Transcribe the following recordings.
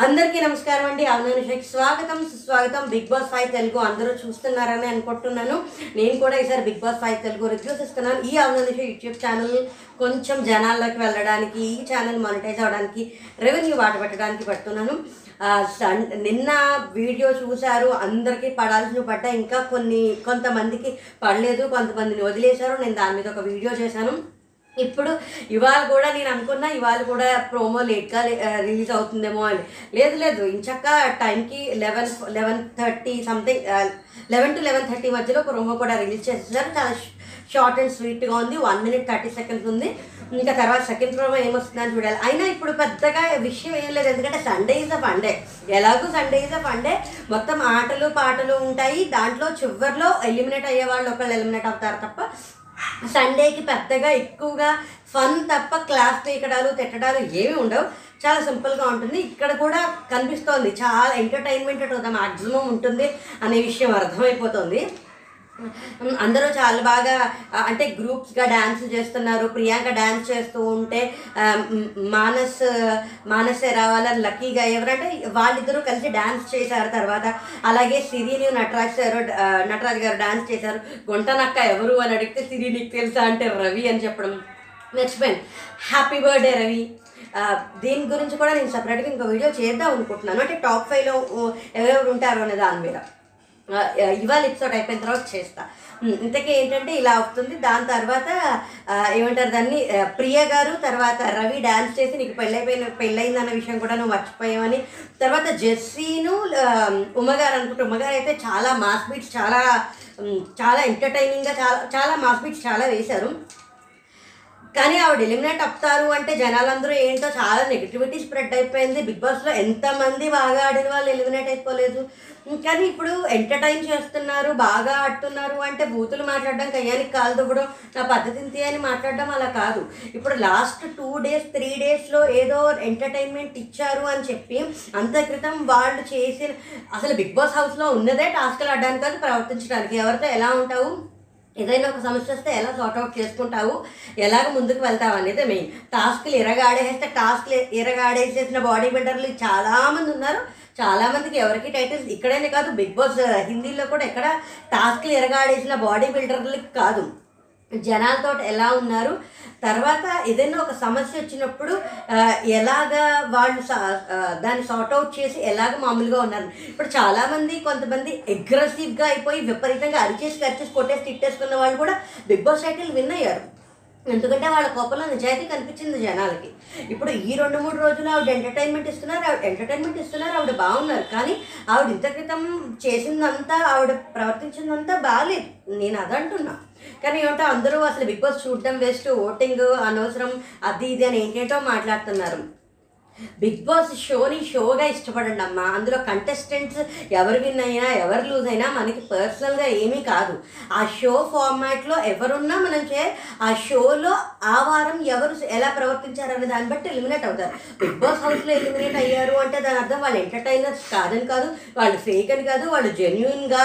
అందరికీ నమస్కారం అండి. అవునానుషకి స్వాగతం సుస్వాగతం. బిగ్ బాస్ ఫైవ్ తెలుగు అందరూ చూస్తున్నారని అనుకుంటున్నాను. నేను కూడా ఈసారి Bigg Boss five Telugu reviews ఇస్తున్నాను. ఈ అవునానుష యూట్యూబ్ ఛానల్ కొంచెం జనాల్లోకి వెళ్ళడానికి ఈ ఛానల్ మానిటైజ్ అవ్వడానికి రెవెన్యూ వాట పెట్టడానికి పెడుతున్నాను. సన్- నిన్న వీడియో చూశారు. అందరికీ పడాల్సిన పడ్డా. ఇంకా కొన్ని కొంతమందికి పడలేదు. కొంతమందిని వదిలేశారు. నేను దాని మీద ఒక వీడియో చేశాను. ఇప్పుడు ఇవాళ కూడా నేను అనుకున్నా ఇవాళ కూడా ప్రోమో లేట్గా రిలీజ్ అవుతుందేమో అని. లేదు లేదు ఇంచక్క టైంకి eleven eleven thirty something eleven to eleven thirty మధ్యలో ప్రోమో కూడా రిలీజ్ చేసేసారు. చాలా షార్ట్ అండ్ స్వీట్గా ఉంది. వన్ మినిట్ థర్టీ సెకండ్స్ ఉంది. ఇంకా తర్వాత సెకండ్ ప్రోమో ఏమొస్తుందని చూడాలి. అయినా ఇప్పుడు పెద్దగా విషయం ఏం లేదు. ఎందుకంటే సండే ఈజ్ అ ఫండే ఎలాగో సండే ఈజ్ అ ఫండే మొత్తం ఆటలు పాటలు ఉంటాయి. దాంట్లో చివరిలో ఎలిమినేట్ అయ్యే వాళ్ళు ఒకళ్ళు ఎలిమినేట్ అవుతారు తప్ప సండేకి పెద్దగా ఎక్కువగా ఫన్ తప్ప క్లాస్ పీకడాలు తిట్టడాలు ఏమీ ఉండవు. చాలా సింపుల్గా ఉంటుంది. ఇక్కడ కూడా కనిపిస్తోంది. చాలా ఎంటర్టైన్మెంట్ మ్యాక్సిమం ఉంటుంది అనే విషయం అర్థమైపోతుంది. అందరూ చాలా బాగా అంటే గ్రూప్స్గా డ్యాన్స్ చేస్తున్నారు ప్రియాంక డ్యాన్స్ చేస్తూ ఉంటే మానస్ మానస్ రావాల లక్కీగా ఎవరంటే వాళ్ళిద్దరూ కలిసి డ్యాన్స్ చేశారు తర్వాత. అలాగే సిరిని నటరాజ్ గారు నటరాజ్ గారు డ్యాన్స్ చేశారు. గుంటనక్క ఎవరు అని అడిగితే సిరి నీకు తెలుసా అంటే రవి అని చెప్పడం మర్చిపోయాను హ్యాపీ బర్త్డే రవి. దీని గురించి కూడా నేను సపరేట్గా ఇంకో వీడియో చేద్దాం అనుకుంటున్నాను. అంటే టాప్ ఫైవ్లో ఎవరెవరు ఉంటారు అనే దాని మీద. ఇవాళ ఎపిసోడ్ అయిపోయిన తర్వాత చేస్తా. ఇంతకీ ఏంటంటే ఇలా అవుతుంది. దాని తర్వాత ఏమంటారు దాన్ని? ప్రియ గారు తర్వాత రవి డాన్స్ చేసి నీకు పెళ్ళైపోయిన పెళ్ళయిందన్న విషయం కూడా నువ్వు మర్చిపోయావని తర్వాత జెస్సీను ఉమ్మగారు అనుకుంటే. ఉమ్మగారు అయితే చాలా మాస్ బీట్స్ చాలా చాలా ఎంటర్టైనింగ్గా చాలా చాలా మాస్ బీట్స్ చాలా వేశారు. కానీ ఆవిడ ఎలిమినేట్ అవుతారు అంటే జనాలందరూ ఏంటో చాలా నెగిటివిటీ స్ప్రెడ్ అయిపోయింది. బిగ్ బాస్లో ఎంతమంది బాగా ఆడిన వాళ్ళు ఎలిమినేట్ అయిపోలేదు. కానీ ఇప్పుడు ఎంటర్టైన్ చేస్తున్నారు బాగా ఆడుతున్నారు అంటే బూతులు మాట్లాడడం కయ్యానికి కాలు దువ్వడం నా పద్ధతి అని మాట్లాడడం అలా కాదు. ఇప్పుడు లాస్ట్ టూ డేస్ త్రీ డేస్లో ఏదో ఎంటర్టైన్మెంట్ ఇచ్చారు అని చెప్పి అంత క్రితం వాళ్ళు చేసిన అసలు బిగ్ బాస్ హౌస్లో ఉన్నదే టాస్క్లు ఆడడానికి కాదు ప్రవర్తించడానికి. ఎవరితో ఎలా ఉంటావు? ఏదైనా ఒక సమస్య వస్తే ఎలా సార్ట్ అవుట్ చేసుకుంటావు? ఎలాగ ముందుకు వెళ్తావు అనేది మెయిన్ టాస్క్లు ఇరగాడేస్తే టాస్క్లు ఇరగాడేసేసిన బాడీ బిల్డర్లు చాలామంది ఉన్నారు. చాలామందికి ఎవరికి టైటిల్స్ ఇక్కడనే కాదు బిగ్ బాస్ హిందీలో కూడా ఎక్కడ టాస్క్లు ఇరగాడేసిన బాడీ బిల్డర్లకి కాదు. జనాలతో ఎలా ఉన్నారు? తర్వాత ఏదైనా ఒక సమస్య వచ్చినప్పుడు ఎలాగ ఎలాగా వాళ్ళు దాన్ని సార్ట్ అవుట్ చేసి ఎలాగ మామూలుగా ఉన్నారు? ఇప్పుడు చాలామంది కొంతమంది అగ్రెసివ్గా అయిపోయి విపరీతంగా అరిచేసి కరిచేసి కొట్టేసి తిట్టేసుకున్న వాళ్ళు కూడా బిగ్ బాస్ టైటిల్ విన్ అయ్యారు. ఎందుకంటే వాళ్ళ కోపంలో నిజాయితీ కనిపించింది జనాలకి. ఇప్పుడు ఈ రెండు మూడు రోజులు ఆవిడ ఎంటర్టైన్మెంట్ ఇస్తున్నారు ఆవిడ ఎంటర్టైన్మెంట్ ఇస్తున్నారు ఆవిడ బాగున్నారు. కానీ ఆవిడ ఇంత క్రితం చేసిందంతా ఆవిడ ప్రవర్తించిందంతా బాగాలేదు నేను అదంటున్నా. కానీ ఏమంటే అందరూ అసలు బిగ్ బాస్ చూడడం వేస్ట్ ఓటింగ్ అనవసరం అది ఇది అని ఏంటేంటో మాట్లాడుతున్నారు. బిగ్ బాస్ షోని షోగా ఇష్టపడండి అమ్మా. అందులో కంటెస్టెంట్స్ ఎవరు విన్ అయినా ఎవరు లూజ్ అయినా మనకి పర్సనల్గా ఏమీ కాదు. ఆ షో ఫార్మాట్లో ఎవరున్నా మనం చే ఆ షోలో ఆ వారం ఎవరు ఎలా ప్రవర్తించారనే దాన్ని బట్టి ఎలిమినేట్ అవుతారు. బిగ్ బాస్ హౌస్లో ఎలిమినేట్ అయ్యారు అంటే దాని అర్థం వాళ్ళు ఎంటర్టైనర్స్ కాదని కాదు వాళ్ళు ఫేక్ అని కాదు వాళ్ళు జెన్యున్గా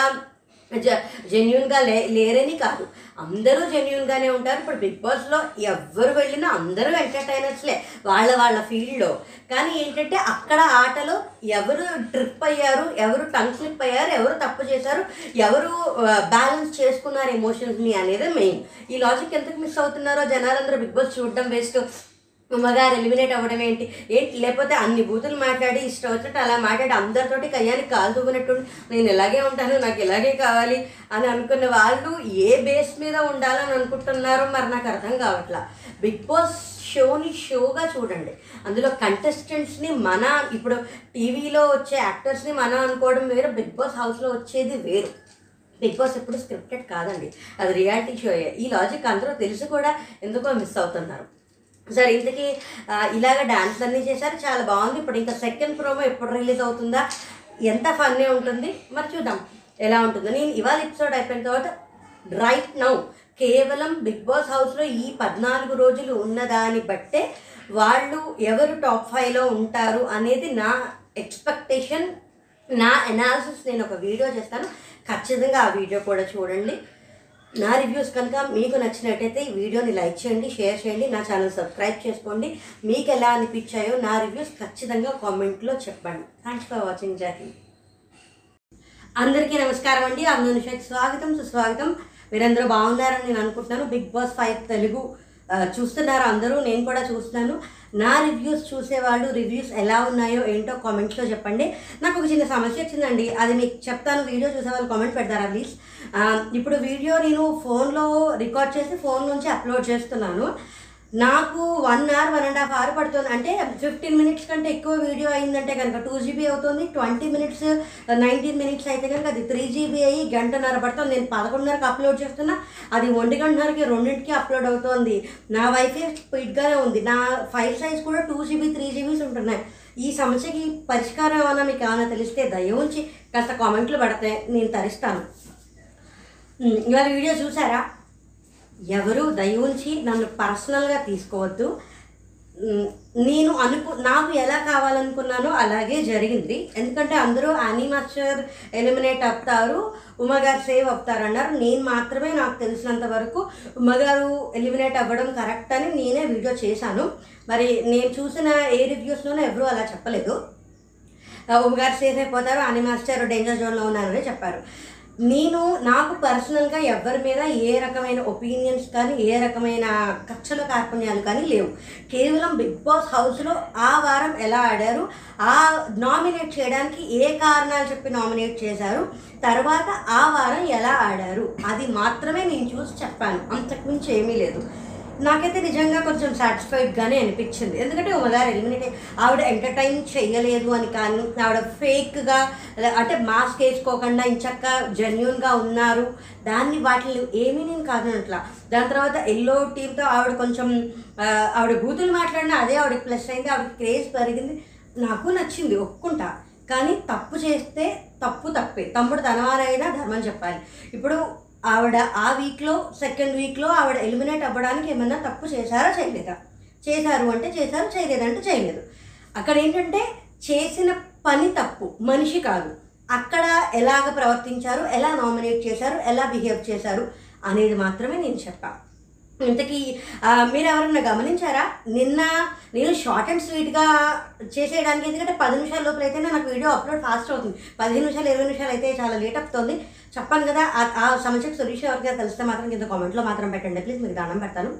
జెన్యున్గా లే లేరని కాదు. అందరూ జెన్యున్గానే ఉంటారు. ఇప్పుడు బిగ్ బాస్లో ఎవరు వెళ్ళినా అందరూ ఎంటర్టైనర్స్లే వాళ్ళ వాళ్ళ ఫీల్డ్లో కానీ ఏంటంటే అక్కడ ఆటలో ఎవరు ట్రిప్ అయ్యారు ఎవరు టంగ్ స్లిప్ అయ్యారు ఎవరు తప్పు చేశారు ఎవరు బ్యాలెన్స్ చేసుకున్నారు ఎమోషన్స్ని అనేది మెయిన్ ఈ లాజిక్ ఎంతకు మిస్ అవుతున్నారో జనాలందరూ బిగ్ బాస్ చూడడం వేస్ట్ అమ్మగారు ఎలిమినేట్ అవ్వడం ఏంటి? ఏంటి? లేకపోతే అన్ని బూతులు మాట్లాడి ఇష్టం వచ్చినట్టు అలా మాట్లాడి అందరితోటి కయ్యానికి కాలు దువ్వినట్టు నేను ఇలాగే ఉంటాను నాకు ఇలాగే కావాలి అని అనుకున్న వాళ్ళు ఏ బేస్ మీద ఉండాలని అనుకుంటున్నారో మరి నాకు అర్థం కావట్లా. బిగ్ బాస్ షోని షోగా చూడండి. అందులో కంటెస్టెంట్స్ని మన ఇప్పుడు టీవీలో వచ్చే యాక్టర్స్ని మనం అనుకోవడం వేరు బిగ్ బాస్ హౌస్లో వచ్చేది వేరు. బిగ్ బాస్ ఎప్పుడు స్క్రిప్టెడ్ కాదండి. అది రియాలిటీ షోయే ఈ లాజిక్ అందరూ తెలిసి కూడా ఎందుకో మిస్ అవుతున్నారు. సరే ఇంతకీ ఇలాగ డాన్స్ అన్నీ చేశారు చాలా బాగుంది. ఇప్పుడు ఇంకా సెకండ్ ప్రోమో ఎప్పుడు రిలీజ్ అవుతుందా? ఎంత ఫన్నీ ఉంటుంది? మరి చూద్దాం. ఎలా ఉంటుందో. నేను ఇవాళ ఎపిసోడ్ అయిపోయిన తర్వాత రైట్ నౌ కేవలం బిగ్ బాస్ హౌస్లో ఈ పద్నాలుగు రోజులు ఉన్నదాన్ని బట్టే వాళ్ళు ఎవరు టాప్ ఫైవ్లో ఉంటారు అనేది నా ఎక్స్పెక్టేషన్ నా అనాలిసిస్ నేను ఒక వీడియో చేస్తాను. ఖచ్చితంగా ఆ వీడియో కూడా చూడండి. నా రివ్యూస్ కనుక మీకు నచ్చినట్టయితే ఈ వీడియోని లైక్ చేయండి షేర్ చేయండి నా ఛానల్ సబ్స్క్రైబ్ చేసుకోండి. మీకు ఎలా అనిపించాయో నా రివ్యూస్ ఖచ్చితంగా కామెంట్లో చెప్పండి. థ్యాంక్స్ ఫర్ వాచింగ్ జై అందరికీ నమస్కారం అండి. అమ్మ స్వాగతం సుస్వాగతం. మీరందరూ బాగున్నారని నేను అనుకుంటున్నాను. బిగ్ బాస్ ఫైవ్ తెలుగు చూస్తున్నారు అందరూ. నేను కూడా చూస్తున్నాను. నా రివ్యూస్ చూసేవాళ్ళు రివ్యూస్ ఎలా ఉన్నాయో ఏంటో కామెంట్స్లో చెప్పండి. నాకు ఒక చిన్న సమస్య వచ్చిందండి. అది మీకు చెప్తాను. వీడియో చూసే వాళ్ళు కామెంట్ పెడతారా ప్లీజ్ ఇప్పుడు వీడియో నేను ఫోన్లో రికార్డ్ చేసి ఫోన్ నుంచి అప్లోడ్ చేస్తున్నాను. నాకు one hour one and half hour పడుతుంది. అంటే ఫిఫ్టీన్ మినిట్స్ కంటే ఎక్కువ వీడియో అయిందంటే కనుక టూ జీబీ అవుతుంది. ట్వంటీ మినిట్స్ నైన్టీన్ మినిట్స్ అయితే కనుక అది త్రీ జీబీ అయ్యి గంటన్నర పడుతుంది. నేను పదకొండున్నరకు అప్లోడ్ చేస్తున్నా. అది ఒంటి గంటన్నరకి రెండింటికి అప్లోడ్ అవుతుంది. నా వైఫై స్పీడ్గానే ఉంది. నా ఫైల్ సైజ్ కూడా టూ జీబీ త్రీ జీబీస్ ఉంటున్నాయి. ఈ సమస్యకి పరిష్కారం ఏమైనా మీకు ఏమైనా తెలిస్తే దయ ఉంచి కాస్త కామెంట్లు పడితే నేను తరిస్తాను. ఇవాళ వీడియో చూసారా? ఎవరు దయ ఉంచి నన్ను పర్సనల్గా తీసుకోవద్దు. నేను అనుకు నాకు ఎలా కావాలనుకున్నానో అలాగే జరిగింది. ఎందుకంటే అందరూ యానిమాస్టర్ ఎలిమినేట్ అవుతారు ఉమ్మగారు సేవ్ అవుతారు అన్నారు. నేను మాత్రమే నాకు తెలిసినంత వరకు ఉమ్మగారు ఎలిమినేట్ అవ్వడం కరెక్ట్ అని నేనే వీడియో చేశాను. మరి నేను చూసిన ఏ రివ్యూస్లోనూ ఎవరూ అలా చెప్పలేదు. ఉమ్మగారు సేఫ్ అయిపోతారు అని మాస్టర్ డేంజర్ జోన్లో ఉన్నారని చెప్పారు. నేను నాకు పర్సనల్గా ఎవరి మీద ఏ రకమైన ఒపీనియన్స్ కానీ ఏ రకమైన కక్షల కార్పుణ్యాలు కానీ లేవు. కేవలం బిగ్ బాస్ హౌస్లో ఆ వారం ఎలా ఆడారు ఆ నామినేట్ చేయడానికి ఏ కారణాలు చెప్పి నామినేట్ చేశారు తర్వాత ఆ వారం ఎలా ఆడారు అది మాత్రమే నేను చూసి చెప్పాను. అంతకుమించి ఏమీ లేదు. నాకైతే నిజంగా కొంచెం సాటిస్ఫైడ్గానే అనిపించింది. ఎందుకంటే ఉమగారు ఎలిమినేట్ ఆవిడ ఎంటర్టైన్ చేయలేదు అని కానీ ఆవిడ ఫేక్గా అంటే మాస్క్ వేసుకోకుండా ఇంచక్క జెన్యున్గా ఉన్నారు. దాన్ని వాటిని ఏమీ నేను కాదనట్లా. దాని తర్వాత ఎల్లో టీంతో ఆవిడ కొంచెం ఆవిడ బూతులు మాట్లాడినా అదే ఆవిడకి ప్లస్ అయింది ఆవిడ క్రేజ్ పెరిగింది. నాకు నచ్చింది ఒప్పుకుంటా. కానీ తప్పు చేస్తే తప్పు తప్పే. తమ్ముడు తనవారైనా ధర్మం చెప్పాలి. ఇప్పుడు ఆవిడ ఆ వీక్లో సెకండ్ వీక్లో ఆవిడ ఎలిమినేట్ అవ్వడానికి ఏమన్నా తప్పు చేశారా చేయలేదా? చేశారు అంటే చేశారు చేయలేదంటే చేయలేదు. అక్కడ ఏంటంటే చేసిన పని తప్పు మనిషి కాదు. అక్కడ ఎలాగ ప్రవర్తించారు ఎలా నామినేట్ చేశారు ఎలా బిహేవ్ చేశారు అనేది మాత్రమే నేను చెప్పాను ఇంతకీ మీరు ఎవరన్నా గమనించారా? నిన్న నేను షార్ట్ అండ్ స్వీట్గా చేసేయడానికి ఎందుకంటే పది నిమిషాల లోపల అయితేనే నాకు వీడియో అప్లోడ్ ఫాస్ట్ అవుతుంది. పదిహేను నిమిషాలు ఇరవై నిమిషాలు అయితే చాలా లేట్ అవుతుంది. చెప్పాను కదా ఆ- సమస్యకు సొల్యూషన్ ఎవరికైనా తెలిస్తే మాత్రం కింద కామెంట్లో మాత్రం పెట్టండి. ప్లీజ్ మీకు దానం పెడతాను.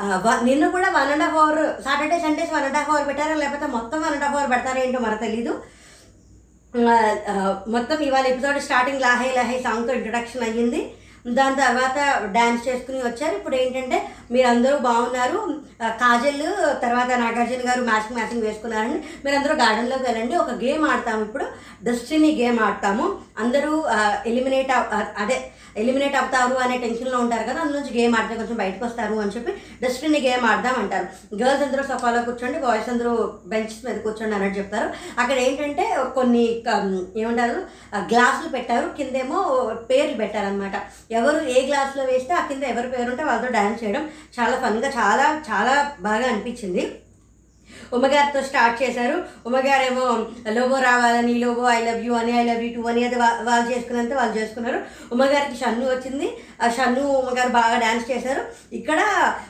వ- నిన్న కూడా one and half hour Saturday Sundays one and half hour పెట్టారా? లేకపోతే మొత్తం వన్ అండ్ హాఫ్ అవర్ పెడతారా ఏంటో మరి తెలీదు. మొత్తం ఇవాళ ఎపిసోడ్ స్టార్టింగ్ లాహై లాహై సాంగ్తో ఇంట్రొడక్షన్ అయ్యింది. దాని తర్వాత డ్యాన్స్ చేసుకుని వచ్చారు. ఇప్పుడు ఏంటంటే మీరందరూ బాగున్నారు. కాజల్ తర్వాత నాగార్జున గారు మ్యాచింగ్ మ్యాచింగ్ వేసుకున్నారని మీరందరూ గార్డెన్లోకి వెళ్ళండి. ఒక గేమ్ ఆడతాము ఇప్పుడు. డెస్టినీ గేమ్ ఆడతాము. అందరూ ఎలిమినేట్ అదే ఎలిమినేట్ అవుతారు అనే టెన్షన్లో ఉంటారు కదా అందులోంచి గేమ్ ఆడితే కొంచెం బయటకు వస్తారు అని చెప్పి డస్ట్బిన్ గేమ్ ఆడదాం అంటారు. గర్ల్స్ అందరూ సోఫాలో కూర్చోండి బాయ్స్ అందరూ బెంచ్ మీద కూర్చోండి అన్నట్టు చెప్తారు. అక్కడ ఏంటంటే కొన్ని క- ఏమంటారు గ్లాసులు పెట్టారు కిందేమో పేర్లు పెట్టారనమాట ఎవరు ఏ గ్లాసులో వేస్తే ఆ కింద ఎవరి పేరు ఉంటే వాళ్ళతో డ్యాన్స్ చేయడం చాలా ఫన్గా చాలా చాలా బాగా అనిపించింది. ఉమ్మగారితో స్టార్ట్ చేశారు. ఉమ్మగారేమో లోబో రావాలని లోబో ఐ లవ్ యూ అని ఐ లవ్ యూ టూ అని అది వాళ్ళు చేసుకున్నంత వాళ్ళు చేసుకున్నారు. ఉమ్మగారికి షన్ను వచ్చింది. ఆ షన్ను ఉమ్మగారు బాగా డ్యాన్స్ చేశారు. ఇక్కడ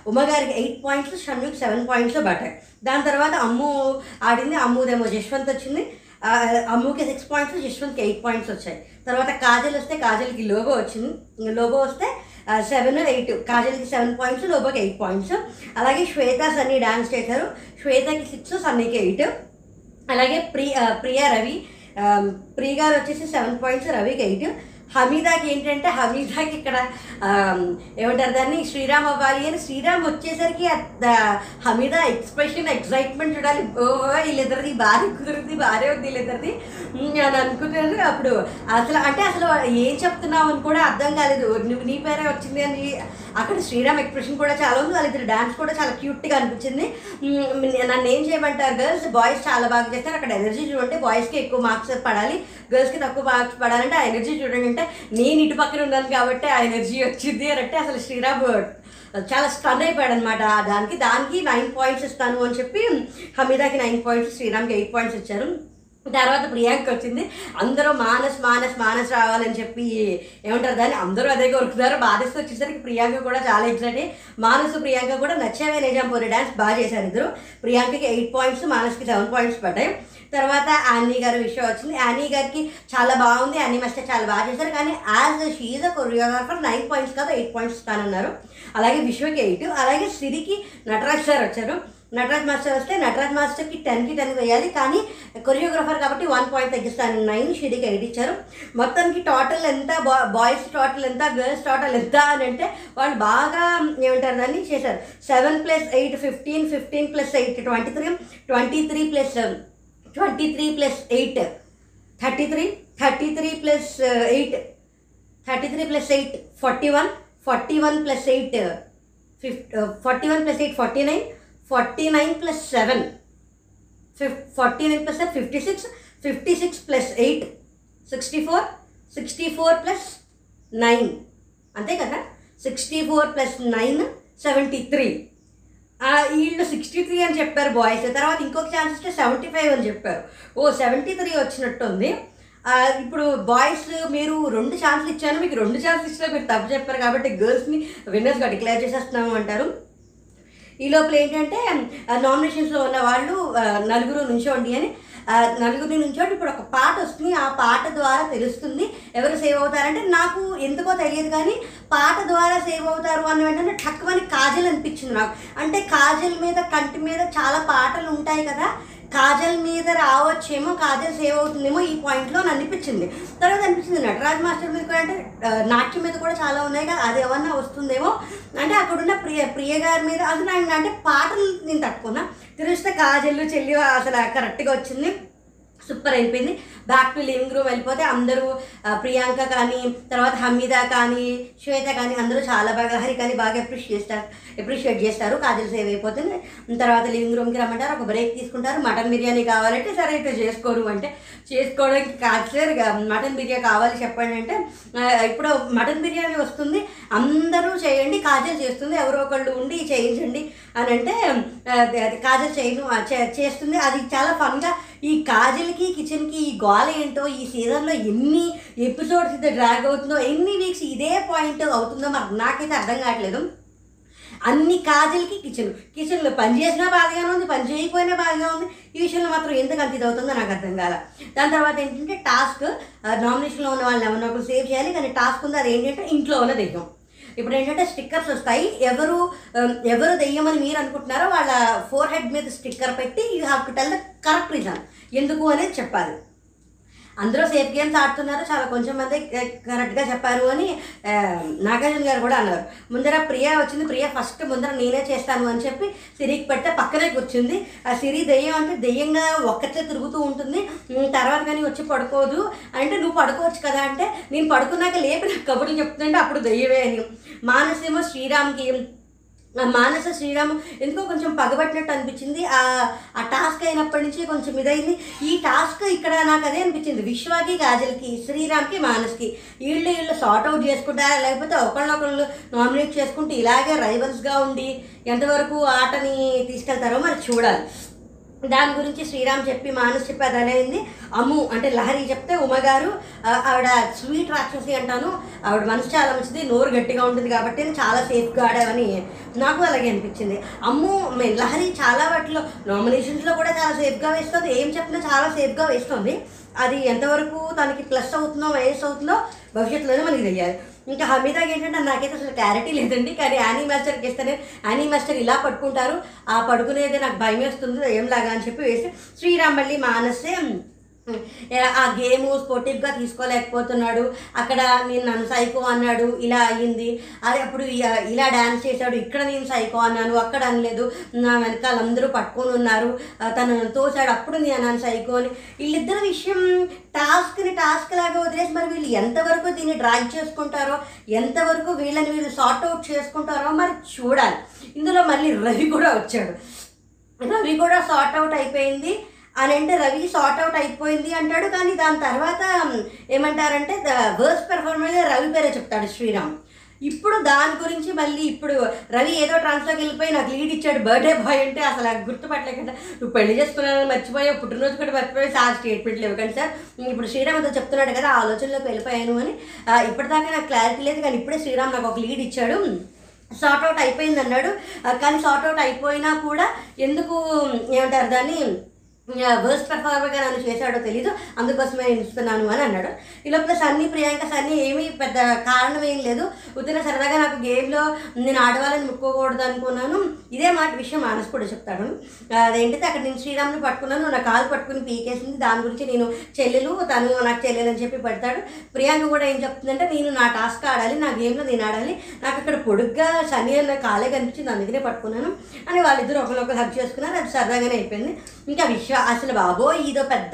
ఉమ్మగారికి ఎయిట్ పాయింట్స్ షన్నుకి సెవెన్ పాయింట్స్ పడ్డాయి. దాని తర్వాత అమ్ము ఆడింది. అమ్ముదేమో జశ్వంత్ వచ్చింది. అమ్ముకి సిక్స్ పాయింట్స్ యశ్వంత్కి ఎయిట్ పాయింట్స్ వచ్చాయి. తర్వాత కాజల్ వస్తే కాజల్కి లోబో వచ్చింది. లోబో వస్తే సెవెన్ ఎయిట్ కాజల్కి సెవెన్ పాయింట్స్ లోబోకి ఎయిట్ పాయింట్స్ అలాగే శ్వేత సన్నీ డాన్స్ చేశారు. శ్వేతకి సిక్స్ సన్నీకి ఎయిట్ అలాగే ప్రి ప్రియా రవి ప్రియ గారు వచ్చేసి సెవెన్ పాయింట్స్ రవికి ఎయిట్ హమీదాకి ఏంటంటే హమీదాకి ఇక్కడ ఏమంటారు దాన్ని? శ్రీరామ్ అవ్వాలి అని శ్రీరామ్ వచ్చేసరికి హమీదా ఎక్స్ప్రెషన్ ఎక్సైట్మెంట్ చూడాలి. ఓహో వీళ్ళిద్దరిది భారీ కుదిరింది భారీ ఉంది వీళ్ళిద్దరిది. అని అనుకుంటున్నాను అప్పుడు అసలు అంటే అసలు ఏం చెప్తున్నావు అని కూడా అర్థం కాలేదు. నువ్వు నీ పేరే వచ్చింది అని అక్కడ శ్రీరామ్ ఎక్స్ప్రెషన్ కూడా చాలా ఉంది. వాళ్ళిద్దరు డాన్స్ కూడా చాలా క్యూట్గా అనిపించింది. నన్ను ఏం చేయమంటారు? గర్ల్స్ బాయ్స్ చాలా బాగా చేస్తారు. అక్కడ ఎనర్జీ చూడండి బాయ్స్కి ఎక్కువ మార్క్స్ పడాలి. గర్ల్స్కి తక్కువ మార్క్స్ పడాలంటే ఆ ఎనర్జీ చూడండి అంటే నేను ఇటు పక్కన ఉన్నాను కాబట్టి ఆ ఎనర్జీ వచ్చింది అని అంటే అసలు శ్రీరామ్ చాలా స్టన్ అయిపోయాడు అనమాట దానికి దానికి నైన్ పాయింట్స్ ఇస్తాను అని చెప్పి హమీదాకి నైన్ పాయింట్స్ శ్రీరామ్కి ఎయిట్ పాయింట్స్ ఇచ్చారు. తర్వాత ప్రియాంక వచ్చింది. అందరూ మానస్ మానస్ మానస్ రావాలని చెప్పి ఏమంటారు దాన్ని? అందరూ అదే కోరుకున్నారు బాధస్ వచ్చేసరికి ప్రియాంక కూడా చాలా ఎక్సైట్ మానస్ ప్రియాంక కూడా నచ్చేవే నిజాం డ్యాన్స్ బాగా చేశారు ఇద్దరు. ప్రియాంకకి ఎయిట్ పాయింట్స్ మానస్కి సెవెన్ పాయింట్స్ పడ్డాయి. తర్వాత యానీ గారి విషయం వచ్చింది. యానీ గారికి చాలా బాగుంది. యానీ మాస్టర్ చాలా బాగా చేశారు. కానీ as she's a choreographer nine points కాదు ఎయిట్ పాయింట్స్ ఇస్తానన్నారు. అలాగే విశ్వకి ఎయిట్ అలాగే సిరికి నటరాజ్ సార్ వచ్చారు. నటరాజ్ మాస్టర్ వస్తే నటరాజ్ మాస్టర్కి టెన్కి టెన్ వేయాలి. కానీ కొరియోగ్రాఫర్ కాబట్టి వన్ పాయింట్ తగ్గిస్తాను. నైన్ షిడికి ఎయిట్ ఇచ్చారు. మొత్తానికి టోటల్ ఎంత? బాయ్స్ టోటల్ ఎంత? గర్ల్స్ టోటల్ ఎంత? అని అంటే వాళ్ళు బాగా ఏమంటారు? దాన్ని చేశారు. Seven plus eight fifteen fifteen plus eight twenty three twenty three plus um, twenty three plus eight thirty three thirty three uh, plus eight thirty three plus eight uh, forty one uh, forty one plus eight fif forty one plus eight forty nine forty nine plus seven. Fif forty nine plus fifty six fifty six plus eight sixty four sixty four plus nine. అంతే కదా? Sixty four plus nine seventy three. వీళ్ళు sixty three అని చెప్పారు boys. తర్వాత ఇంకొక chance ఇస్తే seventy five అని చెప్పారు. ఓ సెవెంటీ త్రీ వచ్చినట్టుంది. ఇప్పుడు బాయ్స్ మీరు రెండు ఛాన్స్లు ఇచ్చాను. మీకు రెండు ఛాన్స్లు ఇచ్చినా మీరు తప్పు చెప్పారు కాబట్టి గర్ల్స్ని విన్నర్స్గా డిక్లేర్ చేసేస్తున్నాము అంటారు. ఈ లోపల ఏంటంటే నామినేషన్స్లో ఉన్న వాళ్ళు నలుగురు నుంచోండి అని నలుగురి నలుగురు నుంచోండి. ఇప్పుడు ఒక పాట వస్తుంది ఆ పాట ద్వారా తెలుస్తుంది ఎవరు సేవ్ అవుతారంటే నాకు ఎందుకో తెలియదు కానీ పాట ద్వారా సేవ్ అవుతారు అని వెంటనే ఠక్కువని కాజల్ అనిపించింది నాకు. అంటే కాజల్ మీద కంటి మీద చాలా పాటలు ఉంటాయి కదా కాజల్ మీద రావచ్చేమో కాజల్ సేవ్ అవుతుందేమో ఈ పాయింట్లో అని అనిపించింది. తర్వాత అనిపించింది నటరాజ్ మాస్టర్ మీద కూడా అంటే నాట్యం మీద కూడా చాలా ఉన్నాయి కదా అది ఏమన్నా వస్తుందేమో? అంటే అక్కడున్న ప్రియ ప్రియ గారి మీద అది నాకు అంటే పాటలు నేను తట్టుకున్నా. తెలిస్తే కాజల్ చెల్లి అసలు కరెక్ట్గా వచ్చింది. సూపర్ అయిపోయింది. బ్యాక్ టు లివింగ్ రూమ్ వెళ్ళిపోతే అందరూ ప్రియాంక కానీ తర్వాత హమీద కానీ శ్వేత కానీ అందరూ చాలా బాగా హరి కానీ బాగా అప్రిషియేట్ చేస్తారు అప్రిషియేట్ చేస్తారు. కాజల్ సేవ్ అయిపోతుంది. తర్వాత లివింగ్ రూమ్కి రమ్మంటారు ఒక బ్రేక్ తీసుకుంటారు. మటన్ బిర్యానీ కావాలంటే సరే ఇట్లా చేసుకోరు అంటే చేసుకోవడానికి కాదు మటన్ బిర్యానీ కావాలి చెప్పండి అంటే ఇప్పుడు మటన్ బిర్యానీ వస్తుంది అందరూ చేయండి కాజల్ చేస్తుంది ఎవరో ఒకళ్ళు ఉండి చేయించండి అని అంటే అది- కాజల్ చేయను చే- చేస్తుంది. అది చాలా ఫన్గా ఈ కాజల్కి కిచెన్కి ఈ గోల ఏంటో ఈ సీజన్లో ఎన్ని ఎపిసోడ్స్ ఇది డ్రాగ్ అవుతుందో ఎన్ని వీక్స్ ఇదే పాయింట్ అవుతుందో మాకు నాకైతే అర్థం కావట్లేదు. అన్ని కాజల్కి కిచెన్ కిచెన్లో పని చేసినా బాగానే ఉంది పని చేయకపోయినా బాగా ఉంది. ఈ విషయంలో మాత్రం ఎందుకు అంత ఇది అవుతుందో నాకు అర్థం కాల. దాని తర్వాత ఏంటంటే టాస్క్ నామినేషన్లో ఉన్న వాళ్ళని ఎవరినో ఒకరు సేవ్ చేయాలి కానీ టాస్క్ ఉంది అది ఏంటంటే ఇంట్లో ఉన్న దెయ్యం. ఇప్పుడు ఏంటంటే స్టిక్కర్స్ వస్తాయి. ఎవరు ఎవరు దెయ్యమని మీరు అనుకుంటున్నారో వాళ్ళ ఫోర్ హెడ్ మీద స్టిక్కర్ పెట్టి you have to tell the correct reason ఎందుకు అనేది చెప్పాలి. అందరూ సేఫ్ గేమ్స్ ఆడుతున్నారు. చాలా కొంచెం మంది కరెక్ట్గా చెప్పారు అని నాగార్జున గారు కూడా అన్నారు. ముందర ప్రియా వచ్చింది. ప్రియా ఫస్ట్ ముందర నేనే చేస్తాను అని చెప్పి సిరికి పెడితే పక్కనే కూర్చుంది. ఆ సిరి దెయ్యం అంటే దెయ్యంగా ఒక్కటే తిరుగుతూ ఉంటుంది. తర్వాత కానీ వచ్చి పడుకోదు. అంటే నువ్వు పడుకోవచ్చు కదా అంటే నేను పడుకున్నాక లేపి నాకు కబుర్లు చెప్తుంటే అప్పుడు దెయ్యమే అని. మానసేమో శ్రీరామ్కి మానస శ్రీరామ్ ఎందుకో కొంచెం పగబట్టినట్టు అనిపించింది. ఆ ఆ టాస్క్ అయినప్పటి నుంచి కొంచెం ఇదైంది. ఈ టాస్క్ ఇక్కడ నాకు అదే అనిపించింది. విశ్వాకి కాజల్కి శ్రీరామ్కి మానస్కి వీళ్ళు వీళ్ళు సార్ట్ అవుట్ చేసుకుంటారా? లేకపోతే ఒకళ్ళొకళ్ళు నామినేట్ చేసుకుంటూ ఇలాగే రైవల్స్గా ఉండి ఎంతవరకు ఆటని తీసుకెళ్తారో మరి చూడాలి. దాని గురించి శ్రీరామ్ చెప్పి మానస్ చెప్పి అది అనేది అమ్ము అంటే లహరి చెప్తే ఉమగారు ఆవిడ స్వీట్ రాక్షసి అంటాను ఆవిడ మనసు చాలా మంచిది నోరు గట్టిగా ఉంటుంది కాబట్టి చాలా సేఫ్గా ఆడావని నాకు అలాగే అనిపించింది. అమ్ము లహరి చాలా వాటిలో నామినేషన్స్లో కూడా చాలా సేఫ్గా వేస్తుంది ఏం చెప్పినా చాలా సేఫ్గా వేస్తుంది. అది ఎంతవరకు తనకి ప్లస్ అవుతుందో మైనస్ అవుతుందో భవిష్యత్తులోనే మనకి తెలియాలి. ఇంకా హమీదాకి ఏంటంటే నాకైతే అసలు క్లారిటీ లేదండి. కానీ యానీ మాస్టర్కి ఇస్తేనే యానీ మాస్టర్ ఇలా పట్టుకుంటారు. ఆ పడుకునేది నాకు భయం వేస్తుంది ఏంలాగా అని చెప్పి వేసి శ్రీరామ్ మళ్ళీ మానసే ఆ గేమ్ స్పోర్టివ్గా తీసుకోలేకపోతున్నాడు. అక్కడ నేను నన్ను సైకో అన్నాడు ఇలా అయ్యింది. అది అప్పుడు ఇలా డ్యాన్స్ చేశాడు. ఇక్కడ నేను సైకో అన్నాను అక్కడ అనలేదు. నా వెనకాల అందరూ పట్టుకొని ఉన్నారు. తను నన్ను తోచాడు అప్పుడు నేను అన్నాను సైకో అని. వీళ్ళిద్దరి విషయం టాస్క్ని టాస్క్ లాగా వదిలేసి మరి వీళ్ళు ఎంతవరకు దీన్ని డ్రాగ్ చేసుకుంటారో ఎంతవరకు వీళ్ళని వీళ్ళు సార్ట్ అవుట్ చేసుకుంటారో మరి చూడాలి. ఇందులో మళ్ళీ రవి కూడా వచ్చాడు. రవి కూడా సార్ట్ అవుట్ అయిపోయింది. అని అంటే రవి సార్ట్ అవుట్ అయిపోయింది అంటాడు కానీ దాని తర్వాత ఏమంటారంటే వర్స్ పెర్ఫార్మెన్స్ రవి పేరే చెప్తాడు శ్రీరామ్. ఇప్పుడు దాని గురించి మళ్ళీ ఇప్పుడు రవి ఏదో ట్రాన్స్లోకి వెళ్ళిపోయి నాకు లీడ్ ఇచ్చాడు బర్త్డే బాయ్ అంటే అసలు అది గుర్తుపట్టలేకుండా నువ్వు పెళ్ళి చేసుకున్నాను మర్చిపోయావు పుట్టినరోజు కూడా మర్చిపోయి సార్ స్టేట్మెంట్లు ఇవ్వకండి సార్ ఇప్పుడు శ్రీరామ్ ఏదో చెప్తున్నాడు కదా ఆలోచనలోకి వెళ్ళిపోయాను అని ఇప్పటిదాకా నాకు క్లారిటీ లేదు కానీ ఇప్పుడే శ్రీరామ్ నాకు ఒక లీడ్ ఇచ్చాడు. షార్ట్ అవుట్ అయిపోయింది అన్నాడు. కానీ సార్ట్ అవుట్ అయిపోయినా కూడా ఎందుకు ఏమంటారు దాన్ని వర్స్ట్ పెర్ఫార్మర్గా నన్ను చేశాడో తెలీదు అందుకోసమే నేను ఇస్తున్నాను అని అన్నాడు. ఈ లోపల సన్నీ ప్రియాంక సన్నీ ఏమీ పెద్ద కారణం ఏం లేదు. ఉదయం సరదాగా నాకు గేమ్లో నేను ఆడవాళ్ళని ముట్టుకోకూడదు అనుకున్నాను. ఇదే మాట విషయం మానస్ కూడా చెప్తాడు. అదేంటిది అక్కడ నేను శ్రీరామ్ని పట్టుకున్నాను నా కాలు పట్టుకుని పీకేసింది దాని గురించి నేను చెల్లెలు తను నాకు చెల్లెలు అని చెప్పి పెడతాడు. ప్రియాంక కూడా ఏం చెప్తుందంటే నేను నా టాస్క్ ఆడాలి నా గేమ్లో నేను ఆడాలి నాకు అక్కడ పొడుగ్గా సన్నీ అన్న కాలే కనిపించింది అందుకనే పట్టుకున్నాను. అని వాళ్ళిద్దరూ ఒకరినొకరు హక్ చేసుకున్నారు అది సరదాగానే అయిపోయింది. ఇంకా విశ్వ అసలు బాబో ఇదో పెద్ద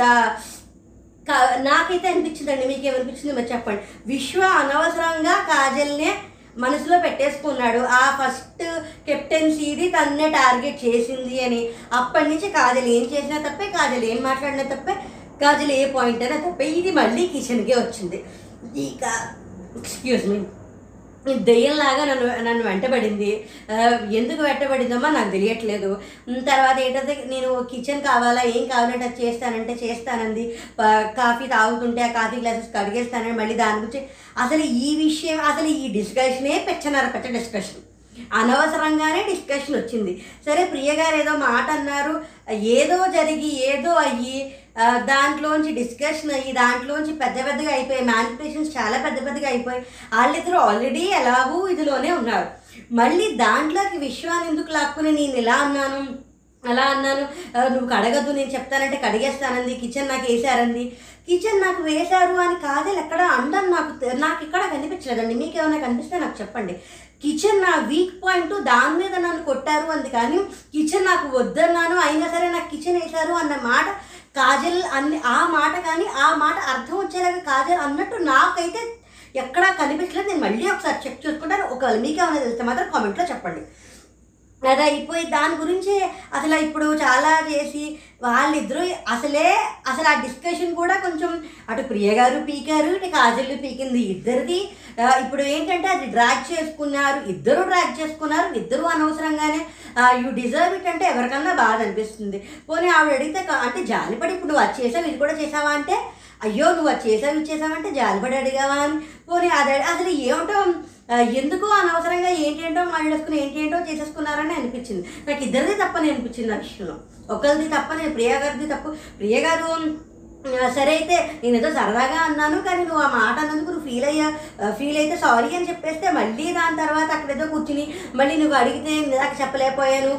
కా- నాకైతే అనిపించిందండి మీకు ఏమనిపించింది మరి చెప్పండి. విశ్వ అనవసరంగా కాజల్నే మనసులో పెట్టేసుకున్నాడు. ఆ ఫస్ట్ కెప్టెన్సీది తన్నే టార్గెట్ చేసింది అని. అప్పటి నుంచి కాజల్ ఏం చేసినా తప్పే కాజల్ ఏం మాట్లాడినా తప్పే కాజల్ ఏ పాయింట్ అయినా తప్పే. ఇది మళ్ళీ కిచెన్కే వచ్చింది. ఇక ఎక్స్క్యూజ్ మీ దెయ్యంలాగా నన్ను నన్ను వెంటబడింది. ఎందుకు వెంటబడిందమ్మా నాకు తెలియట్లేదు. తర్వాత ఏంటంటే నేను కిచెన్ కావాలా ఏం కావాలంటే అది చేస్తానంటే చేస్తానంది. కాఫీ తాగుతుంటే ఆ కాఫీ గ్లాసెస్ కడిగేస్తానని మళ్ళీ దాని గురించి అసలు ఈ విషయం అసలు ఈ డిస్కషనే పెచ్చనర పెచ్చ డిస్కషన్ అనవసరంగానే డిస్కషన్ వచ్చింది. సరే ప్రియ గారు ఏదో మాట అన్నారు. ఏదో జరిగి ఏదో అయ్యి దాంట్లోంచి డిస్కషన్ అయ్యి దాంట్లోంచి పెద్ద పెద్దగా అయిపోయి మ్యానిపులేషన్స్ చాలా పెద్ద పెద్దగా అయిపోయి వాళ్ళిద్దరూ ఆల్రెడీ ఎలాగూ ఇదిలోనే ఉన్నారు. మళ్ళీ దాంట్లోకి విశ్వాన్ని ఎందుకు లాక్కుని నేను ఇలా అన్నాను అలా అన్నాను? నువ్వు కడగద్దు నేను చెప్తానంటే కడిగేస్తానంది కిచెన్ నాకు వేసారంది కిచెన్ నాకు వేశారు అని కాజల్ ఎక్కడ అండం నాకు నాకు ఇక్కడ కనిపించలేదండి. మీకు ఏమైనా కనిపిస్తే నాకు చెప్పండి. కిచెన్ నా వీక్ పాయింట్ దాని మీద నన్ను కొట్టారు అంది కానీ కిచెన్ నాకు వద్దన్నాను. అయినా సరే నాకు కిచెన్ వేశారు అన్న మాట కాజల్ అన్ని ఆ మాట కానీ ఆ మాట అర్థం వచ్చేలాగా కాజల్ అన్నట్టు నాకైతే ఎక్కడా కనిపించలేదు. నేను మళ్ళీ ఒకసారి చెక్ చేసుకుంటాను. ఒకవేళ మీకు ఏమైనా తెలిస్తే మాత్రం కామెంట్లో చెప్పండి. అది అయిపోయి దాని గురించి అసలు ఇప్పుడు చాలా చేసి వాళ్ళిద్దరూ అసలే అసలు ఆ డిస్కషన్ కూడా కొంచెం అటు ప్రియ గారు పీకారు ఇటు కాజల్ పీకింది ఇద్దరిది. ఇప్పుడు ఏంటంటే అది డ్రాక్ చేసుకున్నారు ఇద్దరు డ్రాక్ చేసుకున్నారు ఇద్దరు అనవసరంగానే యూ డిజర్వ్ ఇట్ అంటే ఎవరికన్నా బాధ అనిపిస్తుంది. పోనీ ఆవిడ అడిగితే అంటే జాలిపడి ఇప్పుడు నువ్వు అది చేసావు ఇది కూడా చేసావా? అంటే అయ్యో నువ్వు అది చేసావు ఇది చేసావంటే జాలిపడి అడిగావా? అని. పోనీ అది అసలు ఏమిటో ఎందుకు అనవసరంగా ఏంటేంటో మాట్లాడుకుని ఏంటేంటో చేసేసుకున్నారని అనిపించింది. నాకు ఇద్దరిది తప్పని అనిపించింది ఆ విషయంలో. ఒకరిది తప్పని ప్రియా గారిది తప్పు. ప్రియగారు సరే అయితే నేను ఏదో సరదాగా అన్నాను కానీ నువ్వు ఆ మాట అన్నందుకు నువ్వు ఫీల్ అయ్యా ఫీల్ అయితే సారీ అని చెప్పేస్తే మళ్ళీ దాని తర్వాత అక్కడ ఏదో కూర్చుని మళ్ళీ నువ్వు అడిగితే నాకు చెప్పలేకపోయాను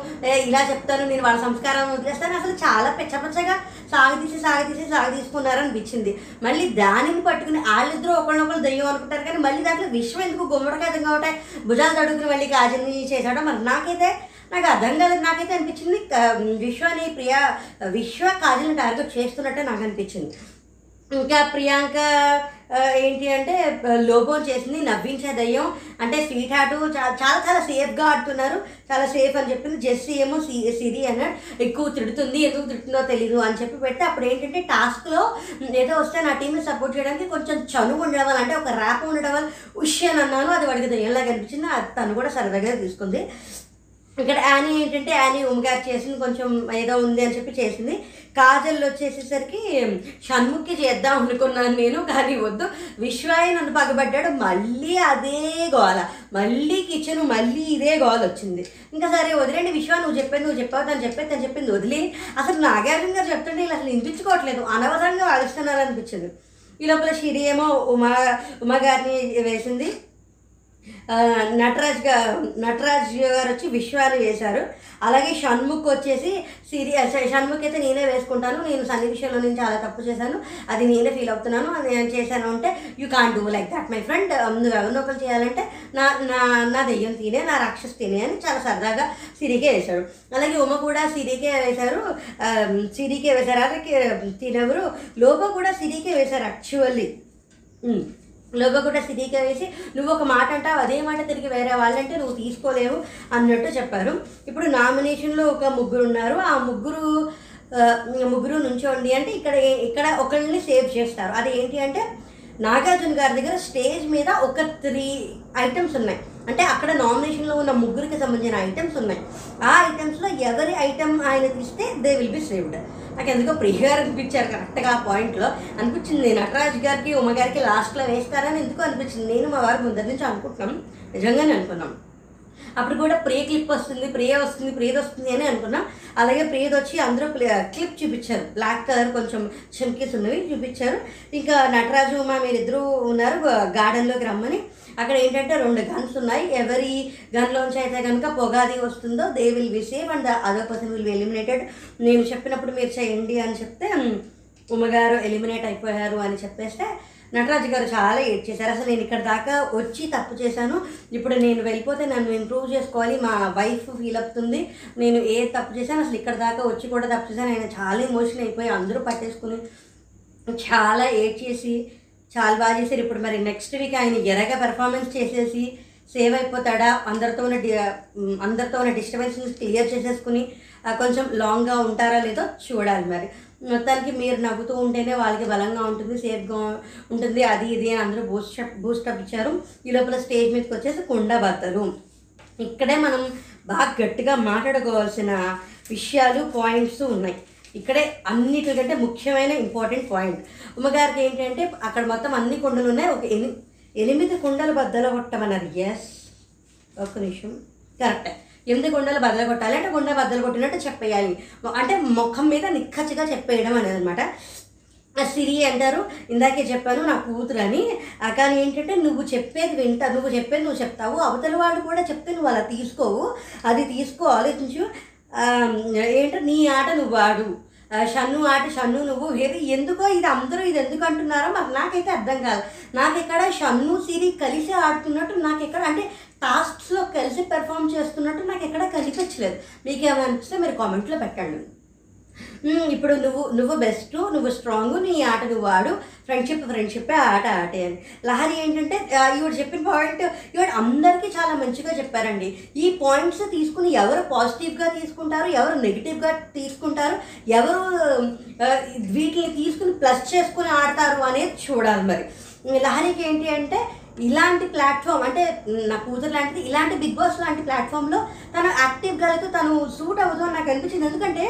ఇలా చెప్తాను నేను వాళ్ళ సంస్కారం వదిలేస్తాను అసలు చాలా పెచ్చపచ్చగా సాగదీసి సాగదీసి సాగదీసుకున్నారు అనిపించింది. మళ్ళీ దానిని పట్టుకుని వాళ్ళిద్దరూ ఒకళ్ళొకళ్ళు దెయ్యం అనుకుంటారు కానీ మళ్ళీ దాంట్లో విశ్వం ఎందుకు గుమ్మడికాయ కాబట్టి భుజాలు తడుకుని మళ్ళీ కాజల్ని చేశాడో మరి నాకైతే నాకు అర్థం కాలేదు. నాకైతే అనిపించింది విశ్వని ప్రియా విశ్వ కాజల్ని టార్గెట్ చేస్తున్నట్టే నాకు అనిపించింది. ఇంకా ప్రియాంక ఏంటి అంటే లోగో చేసింది నవ్వించే దయ్యం. అంటే స్వీట్ హార్ట్ చాలా చాలా చాలా సేఫ్గా ఆడుతున్నారు. చాలా సేఫ్ అని చెప్పింది. జెస్సీ ఏమో సి సిరి అన్నాడు. ఎక్కువ తిడుతుంది ఎందుకు తిడుతుందో తెలీదు అని చెప్పి పెడితే అప్పుడు ఏంటంటే టాస్క్లో ఏదో వస్తే నా టీంని సపోర్ట్ చేయడానికి కొంచెం చనువు ఉండడం వల్ల అంటే ఒక ర్యాప్ ఉండడం వల్ల ఉష్ అని అన్నాను అది వాడికి దయ్యంలాగా అనిపించింది. అది తను కూడా సరదాగా తీసుకుంది. ఇక్కడ యానీ ఏంటంటే యానీ ఉమ్మగారు చేసింది కొంచెం ఏదో ఉంది అని చెప్పి చేసింది. కాజల్ వచ్చేసేసరికి షణ్ముఖి చేద్దాం అనుకున్నాను నేను కానీ వద్దు. విశ్వాయ నన్ను పగబడ్డాడు మళ్ళీ అదే గోల. మళ్ళీ కిచెన్ మళ్ళీ ఇదే గోల వచ్చింది. ఇంకా సరే వదిలేండి విశ్వా నువ్వు చెప్పేది నువ్వు చెప్పావు తను చెప్పేది తను చెప్పింది వదిలి. అసలు నాగార్జున గారు చెప్తుంటే వీళ్ళు అసలు వినిపించుకోవట్లేదు అనవసరంగా వాదిస్తున్నారు అనిపించింది. ఈ లోపల షిరి ఏమో ఉమా ఉమా గారిని వేసింది. నటరాజ్ నటరాజ్ గారు వచ్చి విశ్వాలు వేశారు. అలాగే షణ్ముఖ్ వచ్చేసి సిరి షణ్ముఖ్ అయితే నేనే వేసుకుంటాను నేను సన్ని విషయంలో నేను చాలా తప్పు చేశాను అది నేనే ఫీల్ అవుతున్నాను అది నేను చేశాను అంటే you can do like that my friend నువ్వు ఎవరినో ఒకరు చేయాలంటే నా నా నా దెయ్యం తినే నా రాక్షస్ తినే అని చాలా సరదాగా సిరికే వేశాడు అలాగే ఉమ కూడా సిరికే వేశారు. సిరికే వేశారు. అలాగే తినెవరు లోగో కూడా సిరికే వేశారు యాక్చువల్లీ లోగో కూడా వేసి నువ్వు ఒక మాట అంటావు అదే మాట తిరిగి వేరే వాళ్ళంటే నువ్వు తీసుకోలేవు అన్నట్టు చెప్పారు. ఇప్పుడు నామినేషన్లో ఒక ముగ్గురు ఉన్నారు ఆ ముగ్గురు ముగ్గురు నుంచోండి అంటే ఇక్కడ ఇక్కడ ఒకరిని సేవ్ చేస్తారు. అది ఏంటి అంటే నాగార్జున గారి దగ్గర స్టేజ్ మీద ఒక త్రీ ఐటమ్స్ ఉన్నాయి. అంటే అక్కడ నామినేషన్లో ఉన్న ముగ్గురికి సంబంధించిన ఐటమ్స్ ఉన్నాయి. ఆ ఐటమ్స్లో ఎవరి ఐటమ్ ఆయన తీస్తే దే విల్ బి సేవ్డ్ నాకు ఎందుకో ప్రియగారు అనిపించారు కరెక్ట్గా ఆ పాయింట్లో అనిపించింది. నటరాజ్ గారికి ఉమ గారికి లాస్ట్లో వేస్తారని ఎందుకు అనిపించింది. నేను మా వారి ముందర నుంచి అనుకుంటున్నాం. నిజంగానే అనుకున్నాం. అప్పుడు కూడా ప్రే క్లిప్ వస్తుంది ప్రియ వస్తుంది ప్రియది వస్తుంది అని అనుకున్నాం. అలాగే ప్రియది వచ్చి అందరూ క్లిప్ చూపించారు. బ్లాక్ కలర్ కొంచెం చమ్కీస్ ఉన్నవి చూపించారు. ఇంకా నటరాజు మా మీరిద్దరూ ఉన్నారు గార్డెన్లోకి రమ్మని. అక్కడ ఏంటంటే రెండు గన్స్ ఉన్నాయి. ఎవరి గన్లోంచి అయితే కనుక పొగాది వస్తుందో they will be save and అదో పర్సన్ విల్ బి ఎలిమినేటెడ్ నేను చెప్పినప్పుడు మీరు చేయండి అని చెప్తే ఉమ్మగారు ఎలిమినేట్ అయిపోయారు అని చెప్పేస్తే నటరాజు గారు చాలా ఏడ్ చేశారు. అసలు నేను ఇక్కడ దాకా వచ్చి తప్పు చేశాను. ఇప్పుడు నేను వెళ్ళిపోతే నన్ను ఇంప్రూవ్ చేసుకోవాలి. మా వైఫ్ ఫీల్ అవుతుంది. నేను ఏ తప్పు చేశాను అసలు ఇక్కడ దాకా వచ్చి కూడా తప్పు చేశాను. ఆయన చాలా ఎమోషన్ అయిపోయి అందరూ పట్టేసుకుని చాలా ఏడ్ చేసి చాలా బాగా చేశారు. ఇప్పుడు మరి నెక్స్ట్ వీక్ ఆయన ఎరగా పెర్ఫార్మెన్స్ చేసేసి సేవ్ అయిపోతాడా? అందరితో ఉన్న అందరితో ఉన్న డిస్టర్బెన్స్ని క్లియర్ చేసేసుకుని కొంచెం లాంగ్గా ఉంటారా లేదో చూడాలి మరి. మొత్తానికి మీరు నవ్వుతూ ఉంటేనే వాళ్ళకి బలంగా ఉంటుంది సేఫ్గా ఉంటుంది అది ఇది అని అందరూ బూస్ట్ బూస్టప్ ఇచ్చారు. ఈ లోపల స్టేజ్ మీదకి వచ్చేసి కుండ ఇక్కడే మనం బాగా గట్టిగా మాట్లాడుకోవాల్సిన విషయాలు పాయింట్స్ ఉన్నాయి. ఇక్కడే అన్నిటికంటే ముఖ్యమైన ఇంపార్టెంట్ పాయింట్ ఉమ్మగారికి ఏంటంటే అక్కడ మొత్తం అన్ని కుండలు ఉన్నాయి. ఒక ఎని ఎనిమిది కుండలు బద్దలు కొట్టమన్నారు. ఎస్ ఒక నిమిషం. కరెక్ట్ ఎనిమిది కొండలు బద్దలు కొట్టాలి అంటే కుండ బద్దలు కొట్టినట్టు చెప్పేయాలి. అంటే ముఖం మీద నిక్కచ్చిగా చెప్పేయడం అనేది అనమాట సిరి అంటారు. ఇందాకే చెప్పాను నా కూతురు అని. కానీ ఏంటంటే నువ్వు చెప్పేది వింటా నువ్వు చెప్పేది నువ్వు చెప్తావు. అవతల వాళ్ళు కూడా చెప్తే నువ్వు అలా తీసుకోవు. అది తీసుకో ఆలోచించు. ఏంటో నీ ఆట నువ్వు ఆడు. షన్ను ఆట షన్ను నువ్వు ఇది ఎందుకో ఇది అందరూ ఇది ఎందుకు అంటున్నారో మరి నాకైతే అర్థం కాదు. నాకు ఇక్కడ షన్ను సిరి కలిసి ఆడుతున్నట్టు నాకు ఎక్కడ అంటే టాస్క్స్లో కలిసి పెర్ఫామ్ చేస్తున్నట్టు నాకు ఎక్కడ కనిపించలేదు. మీకు ఏమైనా అనిపిస్తే మీరు కామెంట్లో పెట్టండి. ఇప్పుడు నువ్వు నువ్వు బెస్ట్ నువ్వు స్ట్రాంగ్ నీ ఆట నువ్వు ఆడు. ఫ్రెండ్షిప్ ఫ్రెండ్షిప్ ఆట ఆటే అని. లహరి ఏంటంటే ఈవిడ చెప్పిన పాయింట్ ఈవిడ అందరికీ చాలా మంచిగా చెప్పారండి. ఈ పాయింట్స్ తీసుకుని ఎవరు పాజిటివ్గా తీసుకుంటారు ఎవరు నెగిటివ్గా తీసుకుంటారు ఎవరు వీటిని తీసుకుని ప్లస్ చేసుకుని ఆడతారు అనేది చూడాలి మరి. లహరికి ఏంటి అంటే ఇలాంటి ప్లాట్ఫామ్ అంటే నా కూతురు లాంటిది ఇలాంటి బిగ్ బాస్ లాంటి ప్లాట్ఫామ్లో తను యాక్టివ్గా అయితే తను సూట్ అవ్వదు నాకు అనిపించింది. ఎందుకంటే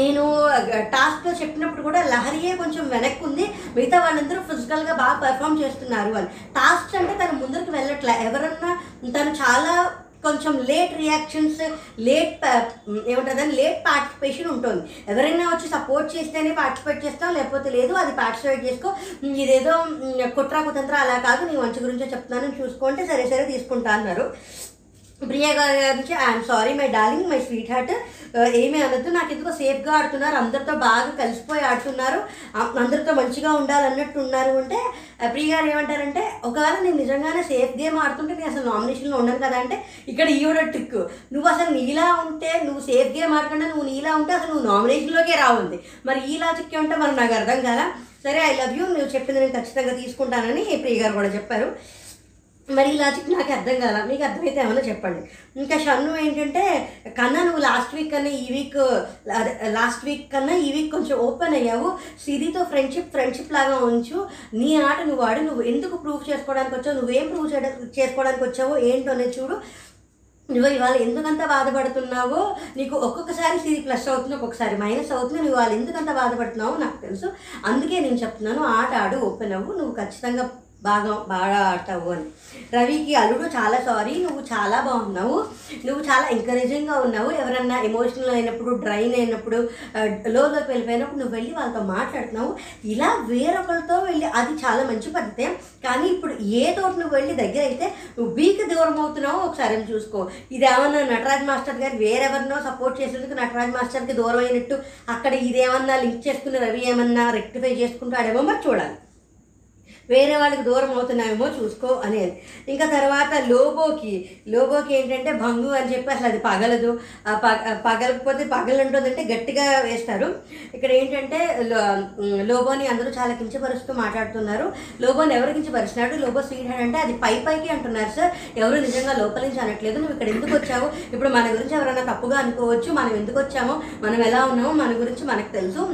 నేను టాస్క్లో చెప్పినప్పుడు కూడా లహరియే కొంచెం వెనక్కి ఉంది మిగతా వాళ్ళందరూ ఫిజికల్గా బాగా పెర్ఫామ్ చేస్తున్నారు అని. టాస్క్స్ అంటే తను ముందరికి వెళ్ళట్లే. ఎవరన్నా తను చాలా కొంచెం లేట్ రియాక్షన్స్ లేట్ ఏమంటుందని లేట్ పార్టిసిపేషన్ ఉంటుంది. ఎవరైనా వచ్చి సపోర్ట్ చేస్తేనే పార్టిసిపేట్ చేస్తాం లేకపోతే లేదు అది పార్టిసిపేట్ చేసుకో. ఇదేదో కుట్ర కుట్రా కుతంత్ర అలా కాదు. నీ మంచి గురించే చెప్తున్నాను చూసుకుంటే సరే సరే తీసుకుంటా అన్నారు. ప్రియా గారి గురించి I'm sorry my darling my sweetheart ఏమీ అనొద్దు. నాకు ఎందుకో సేఫ్గా ఆడుతున్నారు. అందరితో బాగా కలిసిపోయి ఆడుతున్నారు. అందరితో మంచిగా ఉండాలన్నట్టు ఉన్నారు అంటే ప్రియ గారు ఏమంటారంటే ఒకవేళ నేను నిజంగానే సేఫ్ గేమ్ ఆడుతుంటే నేను అసలు నామినేషన్లో ఉండను కదా అంటే ఇక్కడ ఈవిడ ట్రిక్. నువ్వు అసలు నీలా ఉంటే నువ్వు సేఫ్ గేమ్ ఆడకుండా నువ్వు నీలా ఉంటే అసలు నువ్వు నామినేషన్లోకే రావుంది. మరి ఈ లాజిక్ ఉంటే మరి నాకు అర్థం కదా సరే ఐ లవ్ యూ. నువ్వు చెప్పింది నేను ఖచ్చితంగా తీసుకుంటానని ప్రియ గారు కూడా చెప్పారు. మరి ఈ లాజిక్ నాకు అర్థం కాల మీకు అర్థమైతే ఏమైనా చెప్పండి. ఇంకా షన్ను ఏంటంటే కన్నా నువ్వు లాస్ట్ వీక్ కన్నా ఈ వీక్ లాస్ట్ వీక్ కన్నా ఈ వీక్ కొంచెం ఓపెన్ అయ్యావు. సిరితో ఫ్రెండ్షిప్ ఫ్రెండ్షిప్ లాగా ఉంచు. నీ ఆట నువ్వు ఆడు నువ్వు ఎందుకు ప్రూవ్ చేసుకోవడానికి వచ్చావు? నువ్వేం ప్రూవ్ చేయడం చేసుకోవడానికి వచ్చావో ఏంటో అనేది చూడు. నువ్వు ఇవాళ ఎందుకంత బాధపడుతున్నావో నీకు ఒక్కొక్కసారి సిరి ప్లస్ అవుతుంది ఒక్కొక్కసారి మైనస్ అవుతుంది. నువ్వు వాళ్ళు ఎందుకంత బాధపడుతున్నావో నాకు తెలుసు. అందుకే నేను చెప్తున్నాను ఆట ఆడు ఓపెన్ అవ్వు. నువ్వు ఖచ్చితంగా బాగా బాగా ఆడతావు అని. రవికి అల్లుడు చాలా సారీ నువ్వు చాలా బాగున్నావు. నువ్వు చాలా ఎంకరేజింగ్గా ఉన్నావు. ఎవరన్నా ఎమోషనల్ అయినప్పుడు డ్రైన్ అయినప్పుడు లోలోకి వెళ్ళిపోయినప్పుడు నువ్వు వెళ్ళి వాళ్ళతో మాట్లాడుతున్నావు. ఇలా వేరొకరితో వెళ్ళి అది చాలా మంచి పద్ధతే. కానీ ఇప్పుడు ఏ తోట నువ్వు వెళ్ళి దగ్గర అయితే నువ్వు వీక్ దూరం అవుతున్నావు ఒకసారి చూసుకో. ఇది ఏమన్నా నటరాజ్ మాస్టర్ గారు వేరెవరినో సపోర్ట్ చేసేందుకు నటరాజ్ మాస్టర్కి దూరం అయినట్టు అక్కడ ఇదేమన్నా లింక్ చేసుకుని రవి ఏమన్నా రెక్టిఫై చేసుకుంటాడేమో మరి చూడాలి. వేరే వాళ్ళకి దూరం అవుతున్నామేమో చూసుకో అనేది. ఇంకా తర్వాత లోబోకి లోబోకి ఏంటంటే భంగు అని చెప్పి అసలు అది పగలదు. పగ పగలకపోతే పగలుంటుందంటే గట్టిగా వేస్తారు. ఇక్కడ ఏంటంటే లోబోని అందరూ చాలా కించపరుస్తూ మాట్లాడుతున్నారు. లోబోని ఎవరు కించపరుస్తున్నాడు లోబో స్వీట్ అంటే అది పై పైకి అంటున్నారు సార్ ఎవరు నిజంగా లోపల నుంచి అనట్లేదు. నువ్వు ఇక్కడ ఎందుకు వచ్చావు? ఇప్పుడు మన గురించి ఎవరైనా తప్పుగా అనుకోవచ్చు. మనం ఎందుకు వచ్చామో? మనం ఎలా ఉన్నామో? మన గురించి మనకు తెలుసు.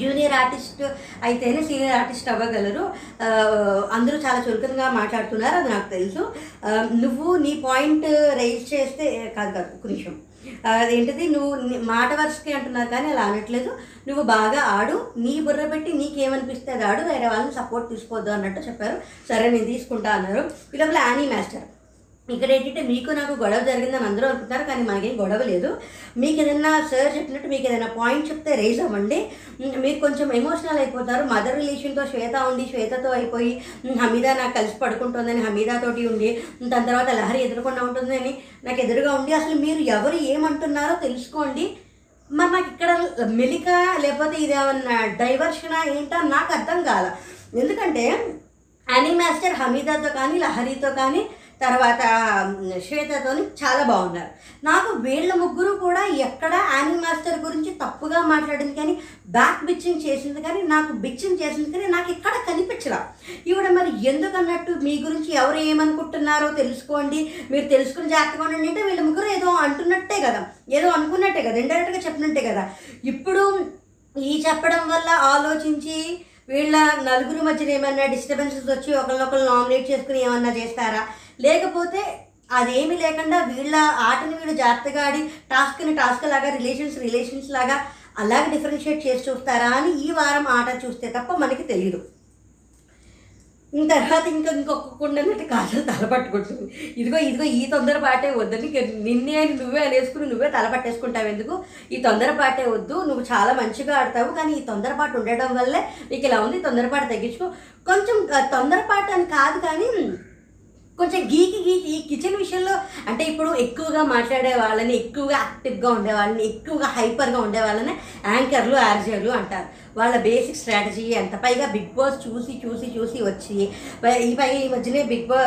జూనియర్ ఆర్టిస్ట్ అయితేనే సీనియర్ ఆర్టిస్ట్ అవ్వగలరు. అందరూ చాలా చురుకుగా మాట్లాడుతున్నారు అది నాకు తెలుసు. నువ్వు నీ పాయింట్ రైజ్ చేస్తే కాదు కాదు ఒక నిమిషం. అదేంటిది నువ్వు మాట వరుసకి అంటున్నారు కానీ అలా అనట్లేదు. నువ్వు బాగా ఆడు నీ బుర్ర పెట్టి నీకేమనిపిస్తే అది ఆడు వేరే వాళ్ళని సపోర్ట్ తీసుకోవద్దు అన్నట్టు చెప్పారు. సరే నేను తీసుకుంటా అన్నారు. ఈ లోపల యానీ మాస్టర్ ఇక్కడ ఏంటంటే మీకు నాకు గొడవ జరిగిందని అందరూ అనుకుంటారు కానీ మనకేం గొడవ లేదు. మీకు ఏదైనా సార్ చెప్పినట్టు మీకు ఏదైనా పాయింట్ చెప్తే రేజ్ అవ్వండి. మీరు కొంచెం ఎమోషనల్ అయిపోతారు. మదర్ రిలేషన్తో శ్వేత ఉండి శ్వేతతో అయిపోయి హమీదా నాకు కలిసి పడుకుంటుందని హమీదాతోటి ఉండి దాని తర్వాత లహరి ఎదుర్కొండా ఉంటుందని నాకు ఎదురుగా ఉండి అసలు మీరు ఎవరు ఏమంటున్నారో తెలుసుకోండి. మరి నాకు ఇక్కడ మెలిక లేకపోతే ఇది ఏమన్నా డైవర్షనా ఏంటో నాకు అర్థం కాల. ఎందుకంటే యానీ మాస్టర్ హమీదాతో కానీ లహరితో కానీ తర్వాత శ్వేతతోని చాలా బాగున్నారు. నాకు వీళ్ళ ముగ్గురు కూడా ఎక్కడ యానీ మాస్టర్ గురించి తప్పుగా మాట్లాడింది కానీ బ్యాక్ బిచ్చింగ్ చేసింది కానీ నాకు బిచ్చింగ్ చేసింది కానీ నాకు ఇక్కడ కనిపించలా. ఈవిడ మరి ఎందుకన్నట్టు మీ గురించి ఎవరు ఏమనుకుంటున్నారో తెలుసుకోండి. మీరు తెలుసుకుని జాగ్రత్తగా ఉండండి అంటే వీళ్ళ ముగ్గురు ఏదో అంటున్నట్టే కదా. ఏదో అనుకున్నట్టే కదా. ఇండైరెక్ట్గా చెప్పినట్టే కదా. ఇప్పుడు ఈ చెప్పడం వల్ల ఆలోచించి వీళ్ళ నలుగురు మధ్యన ఏమన్నా డిస్టర్బెన్సెస్ వచ్చి ఒకరినొకరు నామినేట్ చేసుకుని ఏమన్నా చేస్తారా? లేకపోతే అదేమీ లేకుండా వీళ్ళ ఆటని వీళ్ళు జాగ్రత్తగా ఆడి టాస్క్ని టాస్క్ లాగా రిలేషన్స్ రిలేషన్స్ లాగా అలాగే డిఫరెన్షియేట్ చేసి చూస్తారా అని ఈ వారం ఆట చూస్తే తప్ప మనకి తెలియదు తర్వాత ఇంకా ఇంకొక ఉండనట్టు కాజల్ తలపట్టుకుంటుంది ఇదిగో ఇదిగో ఈ తొందరపాటే వద్దని నిన్నే నువ్వే అనేసుకుని నువ్వే తల పట్టేసుకుంటావు ఎందుకు? ఈ తొందరపాటే వద్దు నువ్వు చాలా మంచిగా ఆడతావు కానీ ఈ తొందరపాటు ఉండడం వల్లే నీకు ఇలా ఉంది తొందరపాటు తగ్గించుకో. కొంచెం తొందరపాటు అని కాదు కానీ కొంచెం గీకి గీకి ఈ కిచెన్ విషయంలో అంటే ఇప్పుడు ఎక్కువగా మాట్లాడే వాళ్ళని ఎక్కువగా యాక్టివ్గా ఉండేవాళ్ళని ఎక్కువగా హైపర్గా ఉండే వాళ్ళని యాంకర్లు ఆర్జర్లు అంటారు. వాళ్ళ బేసిక్ స్ట్రాటజీ ఎంత? పైగా బిగ్ బాస్ చూసి చూసి చూసి వచ్చి ఈ పై ఈ మధ్యనే బిగ్ బా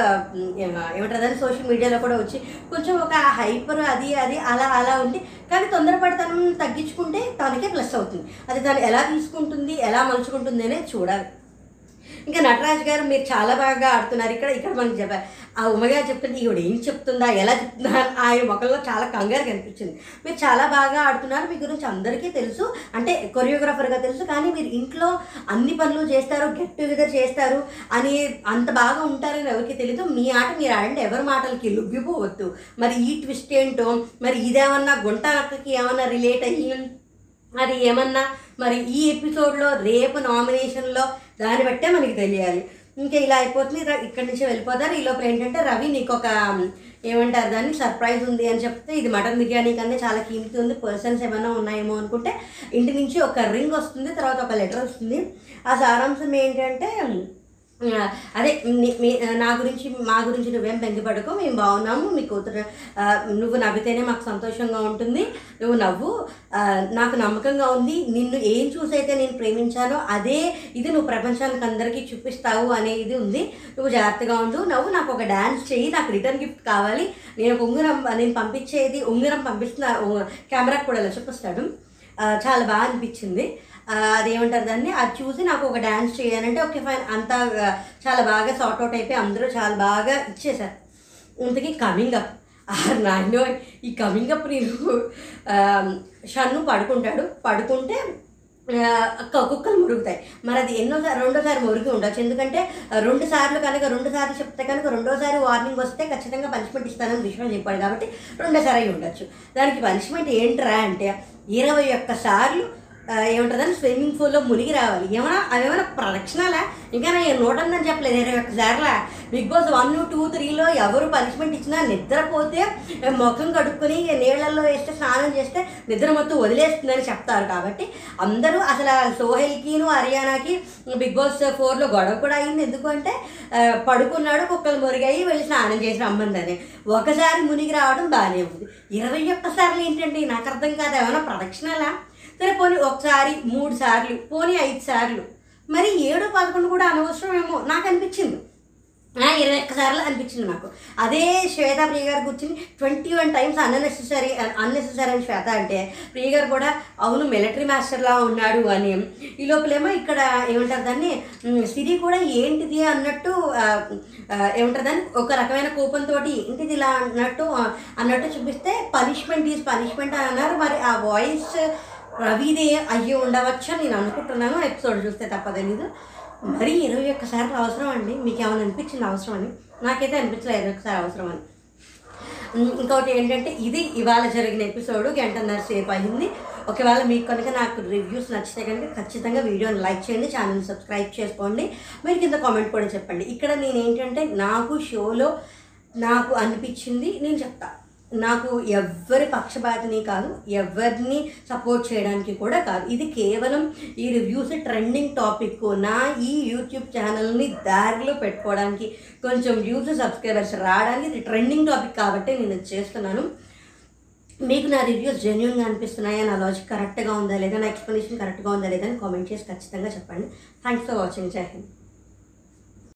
ఏమంటారు సోషల్ మీడియాలో కూడా వచ్చి కొంచెం ఒక హైపర్ అది అది అలా అలా ఉంది కానీ తొందరపడతనం తగ్గించుకుంటే తనకే ప్లస్ అవుతుంది. అది తను ఎలా తీసుకుంటుంది ఎలా మలుచుకుంటుంది అనేది చూడాలి. ఇంకా నటరాజ్ గారు మీరు చాలా బాగా ఆడుతున్నారు. ఇక్కడ ఇక్కడ మనకి చెప్పారు. ఆ ఉమ్మగారు చెప్తుంది ఈవిడ ఏం చెప్తుందా? ఎలా చెప్తుందా? ఆయన మొక్కల్లో చాలా కంగారు కనిపించింది. మీరు చాలా బాగా ఆడుతున్నారు మీ గురించి అందరికీ తెలుసు. అంటే కొరియోగ్రాఫర్గా తెలుసు కానీ మీరు ఇంట్లో అన్ని పనులు చేస్తారు గెట్ టుగెదర్ చేస్తారు అని అంత బాగా ఉంటారని ఎవరికి తెలీదు. మీ ఆట మీరు ఆడండి ఎవరి మాటలకి లుగ్గిపోవద్దు మరి ఈ ట్విస్ట్ ఏంటో మరి ఇదేమన్నా గుంట అక్కకి ఏమన్నా రిలేట్ అయ్యి అది ఏమన్నా మరి ఈ ఎపిసోడ్లో రేపు నామినేషన్లో దాన్ని బట్టే మనకి తెలియాలి. ఇంకా ఇలా అయిపోతుంది. ఇక్కడి నుంచి వెళ్ళిపోతారు ఈ లోపల ఏంటంటే రవి నీకు ఒక ఏమంటారు దాన్ని సర్ప్రైజ్ ఉంది అని చెప్తే ఇది మటన్ బిర్యానీ కన్నా చాలా కీమతి ఉంది. పర్సన్స్ ఏమైనా ఉన్నాయేమో అనుకుంటే ఇంటి నుంచి ఒక రింగ్ వస్తుంది తర్వాత ఒక లెటర్ వస్తుంది. ఆ సారాంశం ఏంటంటే అదే మీ నా గురించి మా గురించి నువ్వేం బెంగపడకు మేము బాగున్నాము మీ కూతురు నువ్వు నవ్వితేనే మాకు సంతోషంగా ఉంటుంది నువ్వు నవ్వు నాకు నమ్మకంగా ఉంది నిన్ను ఏం చూసైతే నేను ప్రేమించానో అదే ఇది నువ్వు ప్రపంచానికి అందరికీ చూపిస్తావు అనే ఇది ఉంది. నువ్వు జాగ్రత్తగా ఉండు నవ్వు నాకు ఒక డ్యాన్స్ చేయి నాకు రిటర్న్ గిఫ్ట్ కావాలి నేను ఒక ఉంగరం నేను పంపించేది ఉంగరం పంపిస్తున్న కెమెరాకి కూడా చూపిస్తాడు. చాలా బాగా అనిపించింది. అదేమంటారు దాన్ని? అది చూసి నాకు ఒక డ్యాన్స్ చేయాలంటే ఓకే ఫైన్. అంతా చాలా బాగా సార్ట్ అవుట్ అయిపోయి అందరూ చాలా బాగా ఇచ్చేశారు. ఇంతకీ కమింగ్ అప్. నాయనో ఈ కమింగ్ అప్ నేను షన్ను పడుకుంటాడు. పడుకుంటే కుక్కలు మురుగుతాయి. మరి అది ఎన్నోసారి రెండోసారి మురిగి ఉండొచ్చు. ఎందుకంటే రెండు సార్లు కనుక రెండు సార్లు చెప్తే కనుక రెండోసారి వార్నింగ్ వస్తే ఖచ్చితంగా పనిష్మెంట్ ఇస్తానని విషయం చెప్పాడు. కాబట్టి రెండోసారి అయి ఉండొచ్చు. దానికి పనిష్మెంట్ ఏంట్రా అంటే ఇరవై ఒక్క ఏమంటారు స్విమ్మింగ్ పూల్లో మునిగి రావాలి. ఏమైనా అవేమైనా ప్రదక్షిణాలా? ఇంకా నేను నూటందని చెప్పలేదు. ఇరవై ఒక్కసారిలా. బిగ్ బాస్ వన్ టూ త్రీలో ఎవరు పనిష్మెంట్ ఇచ్చినా నిద్రపోతే ముఖం కడుక్కొని నీళ్ళల్లో వేస్తే స్నానం చేస్తే నిద్ర మొత్తం వదిలేస్తుందని చెప్తారు. కాబట్టి అందరూ అసలు సోహెల్కిను హర్యానాకి బిగ్ బాస్ ఫోర్లో గొడవ కూడా అయింది. ఎందుకంటే పడుకున్నాడు కుక్కలు మురిగాయి వెళ్ళి స్నానం చేసి రమ్మందని. ఒకసారి మునిగి రావడం బాగానే ఉంది. ఇరవై ఒక్కసార్లు ఏంటంటే నాకు అర్థం కాదు. ఏమైనా ప్రదక్షిణలా? సరే పోనీ ఒకసారి మూడు సార్లు పోనీ ఐదు సార్లు. మరి ఏడు పదకొండు కూడా అనవసరమేమో నాకు అనిపించింది. ఆ, ఇరవై ఒక్కసార్లు అనిపించింది నాకు. అదే శ్వేత ప్రియ గారు కూర్చుని twenty one times unnecessary unnecessary అని శ్వేత అంటే ప్రియ గారు కూడా అవును మిలిటరీ మాస్టర్లా ఉన్నాడు అని. ఈ లోపలేమో ఇక్కడ ఏమంటారు దాన్ని సిరి కూడా ఏంటిది అన్నట్టు ఏమంటారు దాన్ని ఒక రకమైన కోపంతో ఏంటిది ఇలా అన్నట్టు అన్నట్టు చూపిస్తే పనిష్మెంట్ ఈజ్ పనిష్మెంట్ అని అన్నారు. మరి ఆ వాయిస్ రవిదే అయ్యి ఉండవచ్చు అని నేను అనుకుంటున్నాను. ఎపిసోడ్ చూస్తే తప్ప తెలీదు మరి ఇరవై ఒక్కసార్లు అవసరం అండి మీకు ఏమైనా అనిపించింది అవసరం అని నాకైతే అనిపించలేదు ఇరవై ఒక్కసారి అవసరం అని ఇంకొకటి ఏంటంటే ఇది ఇవాళ జరిగిన ఎపిసోడ్ గంటన్నర సేపు అయింది. ఒకవేళ మీకు కనుక నాకు రివ్యూస్ నచ్చితే కనుక ఖచ్చితంగా వీడియోని లైక్ చేయండి ఛానల్ని సబ్స్క్రైబ్ చేసుకోండి. మీరు కింద కామెంట్ కూడా చెప్పండి. ఇక్కడ నేను ఏంటంటే నాకు షోలో నాకు అనిపించింది నేను చెప్తాను నాకు ఎవ్వరి పక్షపాతిని కాదు ఎవరిని సపోర్ట్ చేయడానికి కూడా కాదు. ఇది కేవలం ఈ రివ్యూస్ ట్రెండింగ్ టాపిక్ నా ఈ యూట్యూబ్ ఛానల్ని దారిలో పెట్టుకోవడానికి కొంచెం వ్యూస్ సబ్స్క్రైబర్స్ రావడానికి ఇది ట్రెండింగ్ టాపిక్ కాబట్టి నేను చేస్తున్నాను. మీకు నా రివ్యూస్ జెన్యున్గా అనిపిస్తున్నాయా? నా లాజిక్ కరెక్ట్గా ఉందా లేదా? నా ఎక్స్ప్లెనేషన్ కరెక్ట్గా ఉందా లేదా అని కామెంట్ చేసి ఖచ్చితంగా చెప్పండి. థ్యాంక్స్ ఫర్ వాచింగ్ జై హింద్